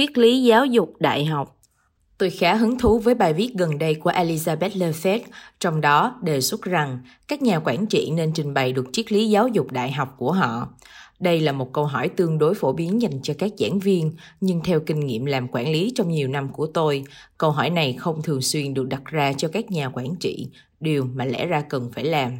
triết lý giáo dục đại học. Tôi khá hứng thú với bài viết gần đây của Elizabeth Lefebvre, trong đó đề xuất rằng các nhà quản trị nên trình bày được triết lý giáo dục đại học của họ. Đây là một câu hỏi tương đối phổ biến dành cho các giảng viên, nhưng theo kinh nghiệm làm quản lý trong nhiều năm của tôi, câu hỏi này không thường xuyên được đặt ra cho các nhà quản trị, điều mà lẽ ra cần phải làm.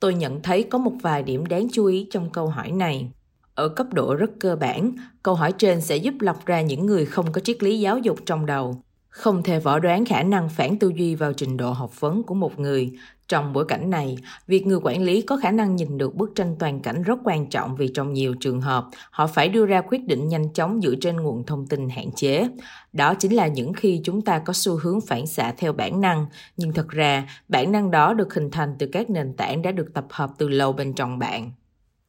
Tôi nhận thấy có một vài điểm đáng chú ý trong câu hỏi này. Ở cấp độ rất cơ bản, câu hỏi trên sẽ giúp lọc ra những người không có triết lý giáo dục trong đầu. Không thể võ đoán khả năng phản tư duy vào trình độ học vấn của một người. Trong bối cảnh này, việc người quản lý có khả năng nhìn được bức tranh toàn cảnh rất quan trọng vì trong nhiều trường hợp, họ phải đưa ra quyết định nhanh chóng dựa trên nguồn thông tin hạn chế. Đó chính là những khi chúng ta có xu hướng phản xạ theo bản năng, nhưng thật ra bản năng đó được hình thành từ các nền tảng đã được tập hợp từ lâu bên trong bạn.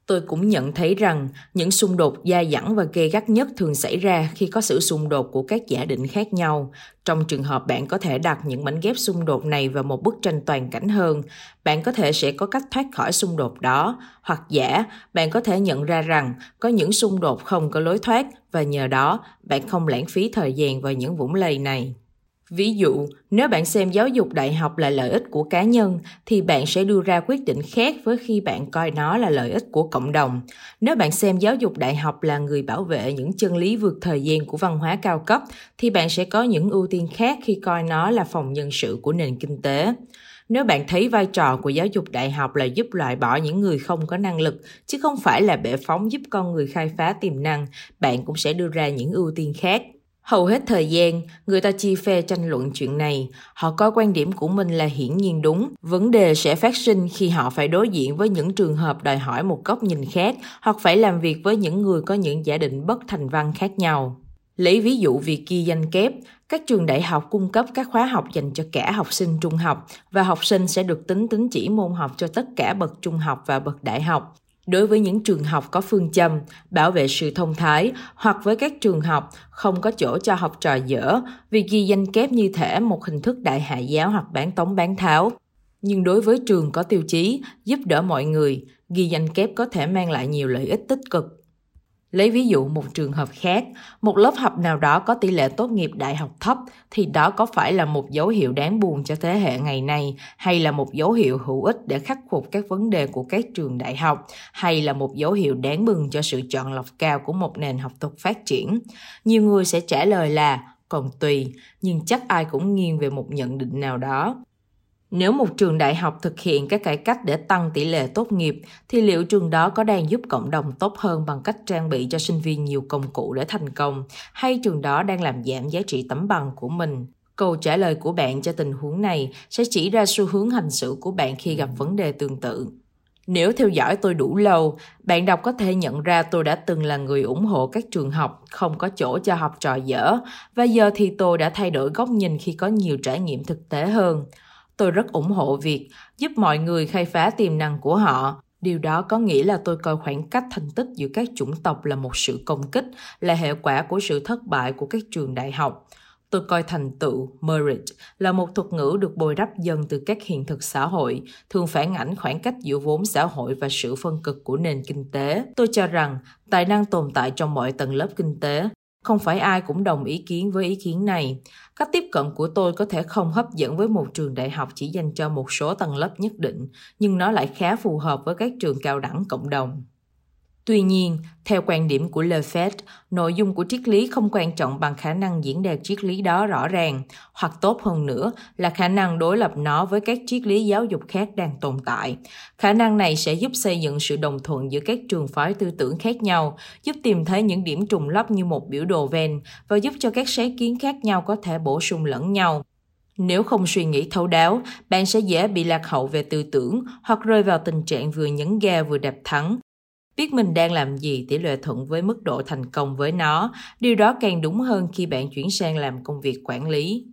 Tôi cũng nhận thấy rằng những xung đột dai dẳng và gây gắt nhất thường xảy ra khi có sự xung đột của các giả định khác nhau. Trong trường hợp bạn có thể đặt những mảnh ghép xung đột này vào một bức tranh toàn cảnh hơn, bạn có thể sẽ có cách thoát khỏi xung đột đó, hoặc giả bạn có thể nhận ra rằng có những xung đột không có lối thoát và nhờ đó bạn không lãng phí thời gian vào những vũng lầy này. Ví dụ, nếu bạn xem giáo dục đại học là lợi ích của cá nhân thì bạn sẽ đưa ra quyết định khác với khi bạn coi nó là lợi ích của cộng đồng. Nếu bạn xem giáo dục đại học là người bảo vệ những chân lý vượt thời gian của văn hóa cao cấp thì bạn sẽ có những ưu tiên khác khi coi nó là phòng nhân sự của nền kinh tế. Nếu bạn thấy vai trò của giáo dục đại học là giúp loại bỏ những người không có năng lực, chứ không phải là bệ phóng giúp con người khai phá tiềm năng, bạn cũng sẽ đưa ra những ưu tiên khác. Hầu hết thời gian, người ta chi phe tranh luận chuyện này. Họ coi quan điểm của mình là hiển nhiên đúng. Vấn đề sẽ phát sinh khi họ phải đối diện với những trường hợp đòi hỏi một góc nhìn khác hoặc phải làm việc với những người có những giả định bất thành văn khác nhau. Lấy ví dụ việc ghi danh kép, các trường đại học cung cấp các khóa học dành cho cả học sinh trung học và học sinh sẽ được tính tính chỉ môn học cho tất cả bậc trung học và bậc đại học đối với những trường học có phương châm bảo vệ sự thông thái hoặc với các trường học không có chỗ cho học trò dở vì ghi danh kép như thể một hình thức đại hạ giáo hoặc bán tống bán tháo. Nhưng đối với trường có tiêu chí giúp đỡ mọi người, ghi danh kép có thể mang lại nhiều lợi ích tích cực Lấy ví dụ một trường hợp khác, một lớp học nào đó có tỷ lệ tốt nghiệp đại học thấp thì đó có phải là một dấu hiệu đáng buồn cho thế hệ ngày nay hay là một dấu hiệu hữu ích để khắc phục các vấn đề của các trường đại học hay là một dấu hiệu đáng mừng cho sự chọn lọc cao của một nền học thuật phát triển? Nhiều người sẽ trả lời là còn tùy, nhưng chắc ai cũng nghiêng về một nhận định nào đó. Nếu một trường đại học thực hiện các cải cách để tăng tỷ lệ tốt nghiệp, thì liệu trường đó có đang giúp cộng đồng tốt hơn bằng cách trang bị cho sinh viên nhiều công cụ để thành công, hay trường đó đang làm giảm giá trị tấm bằng của mình? Câu trả lời của bạn cho tình huống này sẽ chỉ ra xu hướng hành xử của bạn khi gặp vấn đề tương tự. Nếu theo dõi tôi đủ lâu, bạn đọc có thể nhận ra tôi đã từng là người ủng hộ các trường học không có chỗ cho học trò dở, và giờ thì tôi đã thay đổi góc nhìn khi có nhiều trải nghiệm thực tế hơn. Tôi rất ủng hộ việc giúp mọi người khai phá tiềm năng của họ. Điều đó có nghĩa là tôi coi khoảng cách thành tích giữa các chủng tộc là một sự công kích, là hệ quả của sự thất bại của các trường đại học. Tôi coi thành tựu, merit, là một thuật ngữ được bồi đắp dần từ các hiện thực xã hội, thường phản ảnh khoảng cách giữa vốn xã hội và sự phân cực của nền kinh tế. Tôi cho rằng tài năng tồn tại trong mọi tầng lớp kinh tế, không phải ai cũng đồng ý kiến với ý kiến này. Cách tiếp cận của tôi có thể không hấp dẫn với một trường đại học chỉ dành cho một số tầng lớp nhất định, nhưng nó lại khá phù hợp với các trường cao đẳng cộng đồng. Tuy nhiên, theo quan điểm của Lefebvre, nội dung của triết lý không quan trọng bằng khả năng diễn đạt triết lý đó rõ ràng, hoặc tốt hơn nữa là khả năng đối lập nó với các triết lý giáo dục khác đang tồn tại. Khả năng này sẽ giúp xây dựng sự đồng thuận giữa các trường phái tư tưởng khác nhau, giúp tìm thấy những điểm trùng lắp như một biểu đồ ven và giúp cho các sáng kiến khác nhau có thể bổ sung lẫn nhau. Nếu không suy nghĩ thấu đáo, bạn sẽ dễ bị lạc hậu về tư tưởng hoặc rơi vào tình trạng vừa nhấn ga vừa đạp thắng, biết mình đang làm gì tỷ lệ thuận với mức độ thành công với nó. Điều đó càng đúng hơn khi bạn chuyển sang làm công việc quản lý.